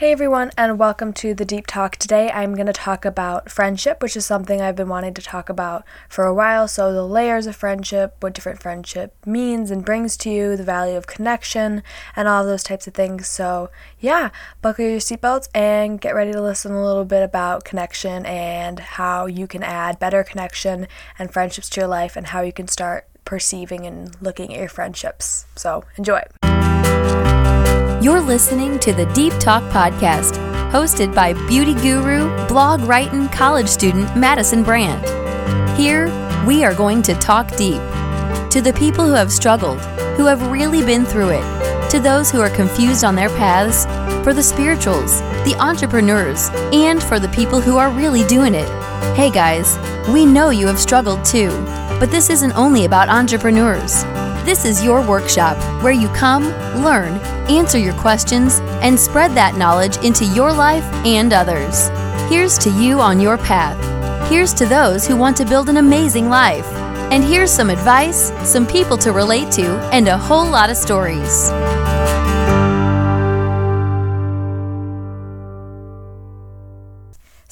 Hey everyone, and welcome to the Deep Talk. Today I'm going to talk about friendship, which is something I've been wanting to talk about for a while. So, the layers of friendship, what different friendship means and brings to you, the value of connection, and all those types of things. So, yeah, buckle your seatbelts and get ready to listen a little bit about connection and how you can add better connection and friendships to your life and how you can start perceiving and looking at your friendships. So, enjoy. Listening to the Deep Talk Podcast, hosted by beauty guru, blog writing college student Madison Brandt. Here, we are going to talk deep. To the people who have struggled, who have really been through it, to those who are confused on their paths, for the spirituals, the entrepreneurs, and for the people who are really doing it. Hey guys, we know you have struggled too, but this isn't only about entrepreneurs. This is your workshop where you come, learn, answer your questions, and spread that knowledge into your life and others. Here's to you on your path. Here's to those who want to build an amazing life. And here's some advice, some people to relate to, and a whole lot of stories.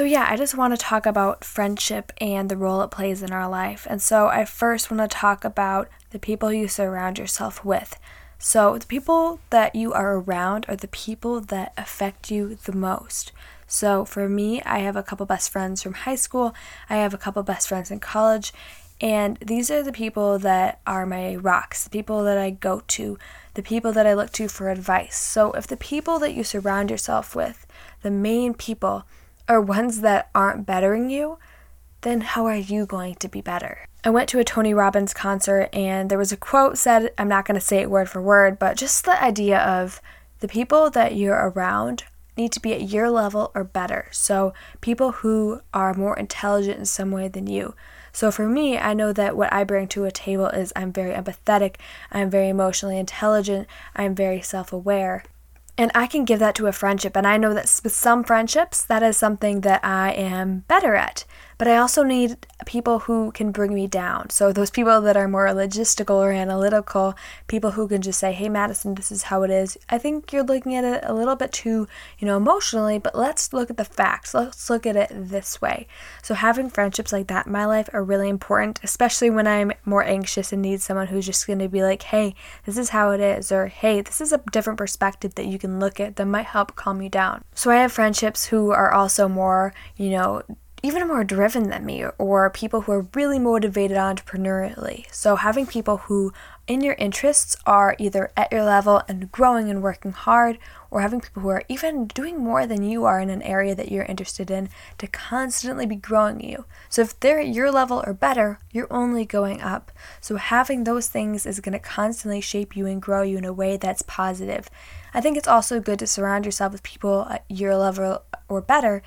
So, yeah, I just want to talk about friendship and the role it plays in our life. And so, I first want to talk about the people you surround yourself with. So, the people that you are around are the people that affect you the most. So, for me, I have a couple best friends from high school, I have a couple best friends in college, and these are the people that are my rocks, the people that I go to, the people that I look to for advice. So, if the people that you surround yourself with, the main people, are ones that aren't bettering you, then how are you going to be better? I went to a Tony Robbins concert and there was a quote said, I'm not going to say it word for word, but just the idea of the people that you're around need to be at your level or better. So, people who are more intelligent in some way than you. So, for me, I know that what I bring to a table is I'm very empathetic, I'm very emotionally intelligent, I'm very self aware. And I can give that to a friendship. And I know that with some friendships, that is something that I am better at. But I also need people who can bring me down. So, those people that are more logistical or analytical, people who can just say, hey, Madison, this is how it is. I think you're looking at it a little bit too, you know, emotionally, but let's look at the facts. Let's look at it this way. So, having friendships like that in my life are really important, especially when I'm more anxious and need someone who's just going to be like, hey, this is how it is, or hey, this is a different perspective that you can look at that might help calm you down. So, I have friendships who are also more, you know, even more driven than me or people who are really motivated entrepreneurially. So having people who in your interests are either at your level and growing and working hard or having people who are even doing more than you are in an area that you're interested in to constantly be growing you. So if they're at your level or better, you're only going up. So having those things is going to constantly shape you and grow you in a way that's positive. I think it's also good to surround yourself with people at your level or better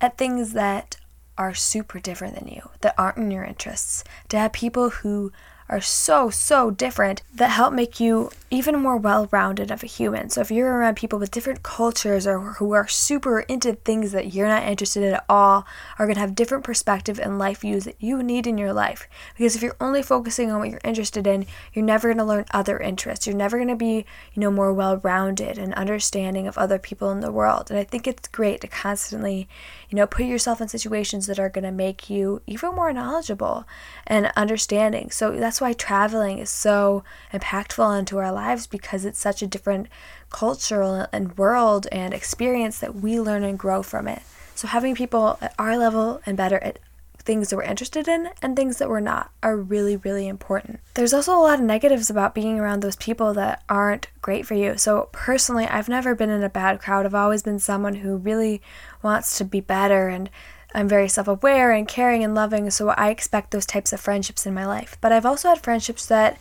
at things that are super different than you, that aren't in your interests, to have people who are so, so different that help make you even more well rounded of a human. So if you're around people with different cultures or who are super into things that you're not interested in at all, are going to have different perspective and life views that you need in your life. Because if you're only focusing on what you're interested in, you're never going to learn other interests. You're never going to be, you know, more well rounded and understanding of other people in the world. And I think it's great to constantly, you know, put yourself in situations that are going to make you even more knowledgeable and understanding. So that's why traveling is so impactful into our lives because it's such a different cultural and world and experience that we learn and grow from it. So having people at our level and better at things that we're interested in and things that we're not are really, really important. There's also a lot of negatives about being around those people that aren't great for you. So, personally, I've never been in a bad crowd. I've always been someone who really wants to be better and I'm very self aware and caring and loving, so I expect those types of friendships in my life. But I've also had friendships that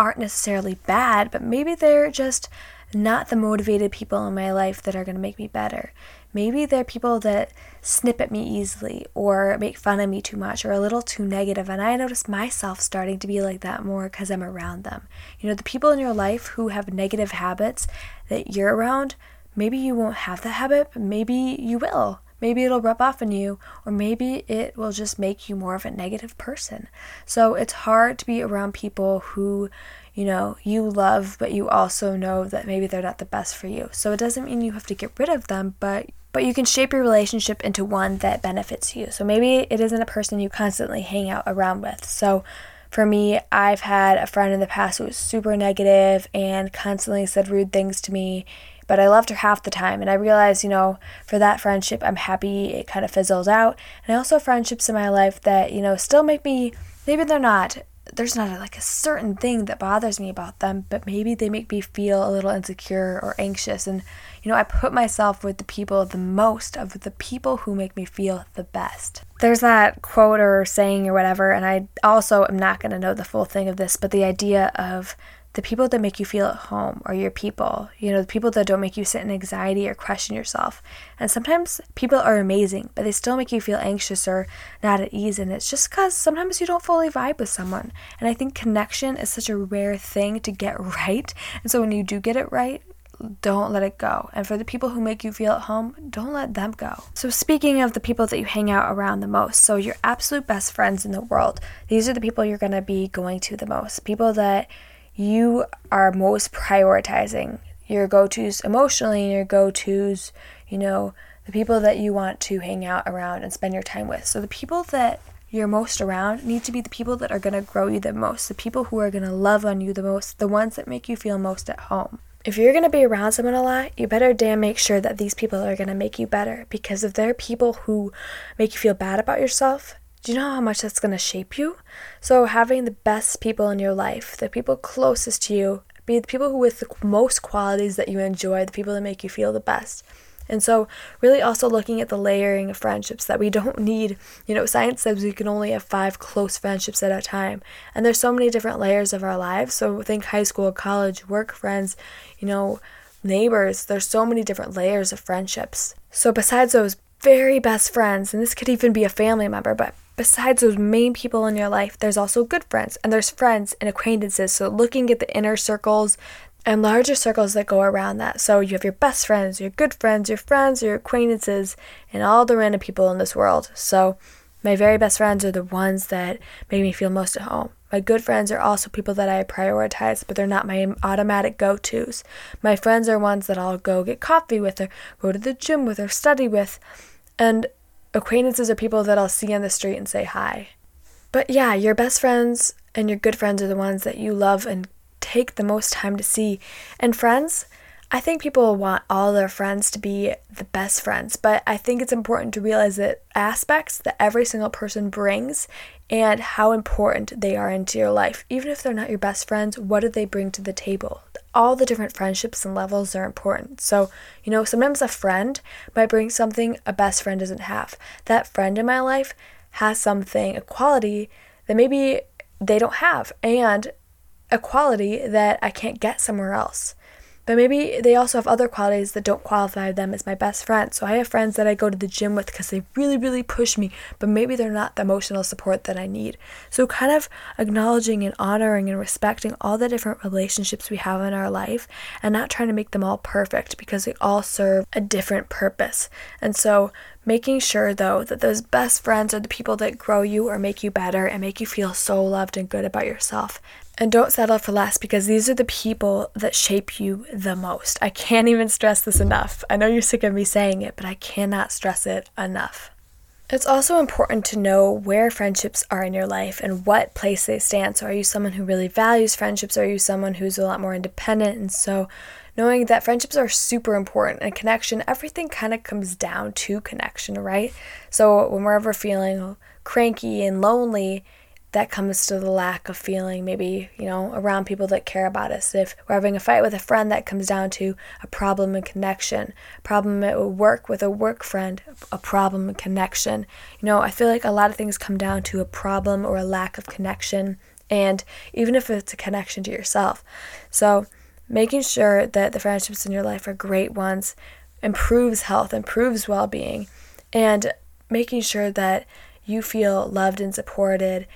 aren't necessarily bad, but maybe they're just not the motivated people in my life that are going to make me better. Maybe they're people that snip at me easily or make fun of me too much or a little too negative, and I notice myself starting to be like that more because I'm around them. You know, the people in your life who have negative habits that you're around, maybe you won't have the habit, but maybe you will. Maybe it'll rub off on you, or maybe it will just make you more of a negative person. So it's hard to be around people who, you know, you love, but you also know that maybe they're not the best for you. So it doesn't mean you have to get rid of them, but but you can shape your relationship into one that benefits you. So maybe it isn't a person you constantly hang out around with. So for me, I've had a friend in the past who was super negative and constantly said rude things to me, but I loved her half the time. And I realized, you know, for that friendship, I'm happy it kind of fizzled out. And I also have friendships in my life that, you know, still make me, maybe they're not there's not like a certain thing that bothers me about them, but maybe they make me feel a little insecure or anxious. And, you know, I put myself with the people the most of the people who make me feel the best. There's that quote or saying or whatever, and I also am not going to know the full thing of this, but the idea of the people that make you feel at home are your people. You know, the people that don't make you sit in anxiety or question yourself. And sometimes people are amazing, but they still make you feel anxious or not at ease. And it's just because sometimes you don't fully vibe with someone. And I think connection is such a rare thing to get right. And so when you do get it right, don't let it go. And for the people who make you feel at home, don't let them go. So, speaking of the people that you hang out around the most, so your absolute best friends in the world, these are the people you're going to be going to the most. People that you are most prioritizing your go tos emotionally and your go tos, you know, the people that you want to hang out around and spend your time with. So the people that you're most around need to be the people that are going to grow you the most, the people who are going to love on you the most, the ones that make you feel most at home. If you're going to be around someone a lot, you better damn make sure that these people are going to make you better because if they're people who make you feel bad about yourself, do you know how much that's going to shape you? So, having the best people in your life, the people closest to you, be the people who with the most qualities that you enjoy, the people that make you feel the best. And so, really also looking at the layering of friendships that we don't need. You know, science says we can only have five close friendships at a time. And there's so many different layers of our lives. So, think high school, college, work friends, you know, neighbors. There's so many different layers of friendships. So, besides those very best friends, and this could even be a family member, but besides those main people in your life, there's also good friends and there's friends and acquaintances. So, looking at the inner circles and larger circles that go around that. So, you have your best friends, your good friends, your friends, your acquaintances, and all the random people in this world. So, my very best friends are the ones that make me feel most at home. My good friends are also people that I prioritize, but they're not my automatic go tos. My friends are ones that I'll go get coffee with, or go to the gym with, or study with. And acquaintances are people that I'll see on the street and say hi. But yeah, your best friends and your good friends are the ones that you love and take the most time to see. And friends, I think people want all their friends to be the best friends, but I think it's important to realize that aspects that every single person brings and how important they are into your life. Even if they're not your best friends, what do they bring to the table? All the different friendships and levels are important. So, you know, sometimes a friend might bring something a best friend doesn't have. That friend in my life has something, a quality that maybe they don't have, and a quality that I can't get somewhere else. But maybe they also have other qualities that don't qualify them as my best friend. So I have friends that I go to the gym with because they really, really push me, but maybe they're not the emotional support that I need. So kind of acknowledging and honoring and respecting all the different relationships we have in our life and not trying to make them all perfect because they all serve a different purpose. And so making sure though that those best friends are the people that grow you or make you better and make you feel so loved and good about yourself. And don't settle for less because these are the people that shape you the most. I can't even stress this enough. I know you're sick of me saying it, but I cannot stress it enough. It's also important to know where friendships are in your life and what place they stand. So, are you someone who really values friendships? Are you someone who's a lot more independent? And so, knowing that friendships are super important and connection, everything kind of comes down to connection, right? So, when we're ever feeling cranky and lonely, that comes to the lack of feeling maybe, you know, around people that care about us. If we're having a fight with a friend, that comes down to a problem in connection. Problem at work with a work friend, a problem in connection. You know, I feel like a lot of things come down to a problem or a lack of connection, and even if it's a connection to yourself. So, making sure that the friendships in your life are great ones improves health, improves well being, and making sure that you feel loved and supported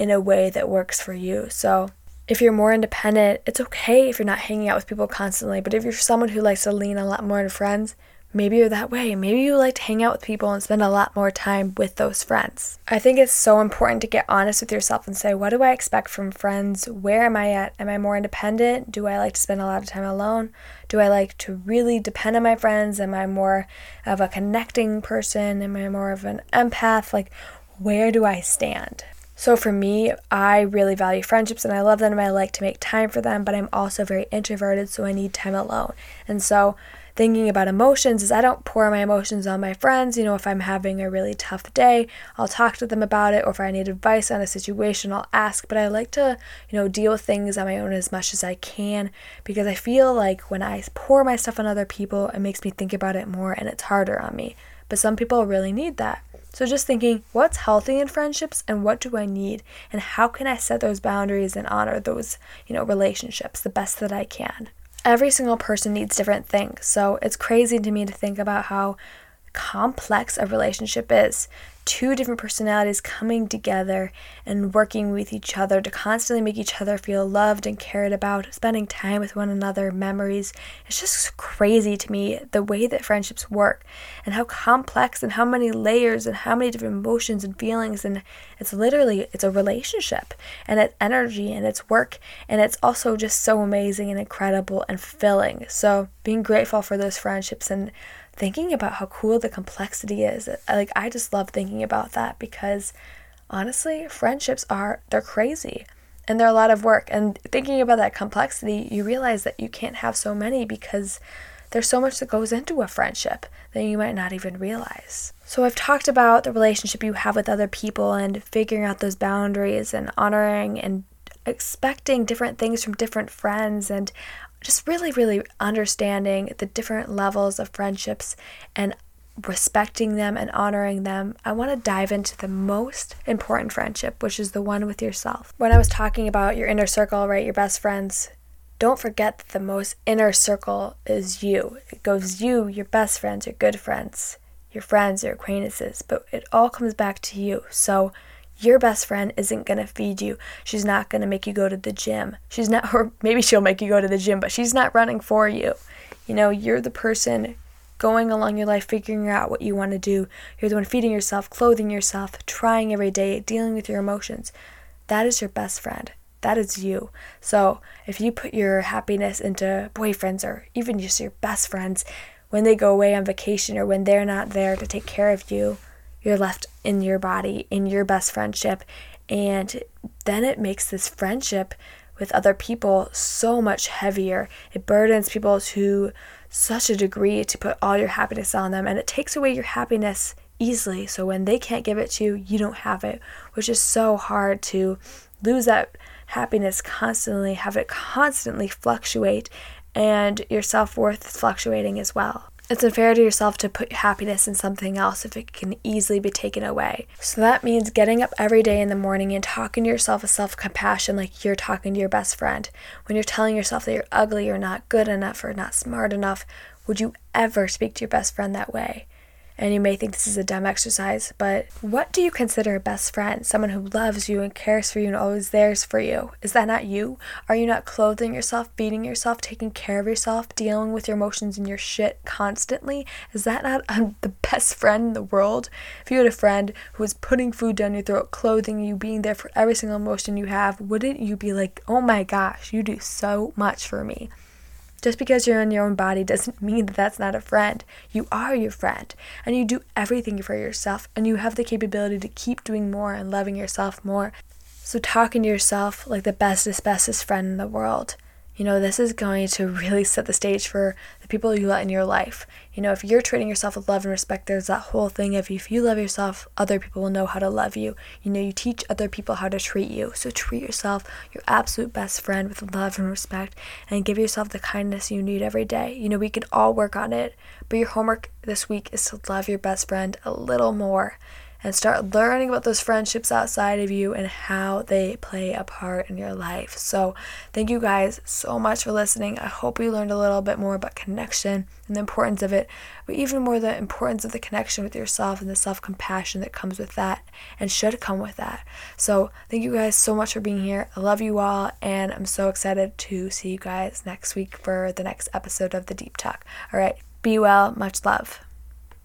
in a way that works for you. So, if you're more independent, it's okay if you're not hanging out with people constantly, but if you're someone who likes to lean a lot more on friends, maybe you're that way. Maybe you like to hang out with people and spend a lot more time with those friends. I think it's so important to get honest with yourself and say, what do I expect from friends? Where am I at? Am I more independent? Do I like to spend a lot of time alone? Do I like to really depend on my friends? Am I more of a connecting person? Am I more of an empath? Like, where do I stand? So for me, I really value friendships and I love them and I like to make time for them, but I'm also very introverted, so I need time alone. And so thinking about emotions is I don't pour my emotions on my friends. You know, if I'm having a really tough day, I'll talk to them about it, or if I need advice on a situation, I'll ask. But I like to, you know, deal with things on my own as much as I can because I feel like when I pour my stuff on other people, it makes me think about it more and it's harder on me. But some people really need that. So just thinking, what's healthy in friendships and what do I need and how can I set those boundaries and honor those, you know, relationships the best that I can. Every single person needs different things. So it's crazy to me to think about how complex a relationship is two different personalities coming together and working with each other to constantly make each other feel loved and cared about, spending time with one another, memories. It's just crazy to me the way that friendships work and how complex and how many layers and how many different emotions and feelings and it's literally it's a relationship and it's energy and it's work and it's also just so amazing and incredible and fulfilling. So being grateful for those friendships and thinking about how cool the complexity is. Uh, like I just love thinking about that because honestly, friendships are they're crazy and they're a lot of work. And thinking about that complexity, you realize that you can't have so many because there's so much that goes into a friendship that you might not even realize. So, I've talked about the relationship you have with other people and figuring out those boundaries and honoring and expecting different things from different friends and just really, really understanding the different levels of friendships and respecting them and honoring them, I want to dive into the most important friendship, which is the one with yourself. When I was talking about your inner circle, right, your best friends, don't forget that the most inner circle is you. It goes you, your best friends, your good friends, your friends, your acquaintances, but it all comes back to you. So your best friend isn't going to feed you. She's not going to make you go to the gym. She's not, or maybe she'll make you go to the gym, but she's not running for you. You know, you're the person going along your life, figuring out what you want to do. You're the one feeding yourself, clothing yourself, trying every day, dealing with your emotions. That is your best friend. That is you. So if you put your happiness into boyfriends or even just your best friends, when they go away on vacation or when they're not there to take care of you, you're left in your body, in your best friendship. And then it makes this friendship with other people so much heavier. It burdens people to such a degree to put all your happiness on them, and it takes away your happiness easily. So when they can't give it to you, you don't have it, which is so hard to lose that happiness constantly, have it constantly fluctuate, and your self worth is fluctuating as well. It's unfair to yourself to put happiness in something else if it can easily be taken away. So that means getting up every day in the morning and talking to yourself with self compassion like you're talking to your best friend. When you're telling yourself that you're ugly or not good enough or not smart enough, would you ever speak to your best friend that way? And you may think this is a dumb exercise, but what do you consider a best friend? Someone who loves you and cares for you and always there's for you. Is that not you? Are you not clothing yourself, feeding yourself, taking care of yourself, dealing with your emotions and your shit constantly? Is that not um, the best friend in the world? If you had a friend who was putting food down your throat, clothing you, being there for every single emotion you have, wouldn't you be like, oh my gosh, you do so much for me? Just because you're in your own body doesn't mean that that's not a friend. You are your friend, and you do everything for yourself, and you have the capability to keep doing more and loving yourself more. So, talking to yourself like the bestest, bestest friend in the world you know, this is going to really set the stage for the people you let in your life. You know, if you're treating yourself with love and respect, there's that whole thing of if you love yourself, other people will know how to love you. You know, you teach other people how to treat you. So treat yourself, your absolute best friend, with love and respect, and give yourself the kindness you need every day. You know, we can all work on it, but your homework this week is to love your best friend a little more and start learning about those friendships outside of you and how they play a part in your life. So, thank you guys so much for listening. I hope you learned a little bit more about connection and the importance of it, but even more the importance of the connection with yourself and the self compassion that comes with that and should come with that. So, thank you guys so much for being here. I love you all, and I'm so excited to see you guys next week for the next episode of the Deep Talk. All right, Be well. Much love.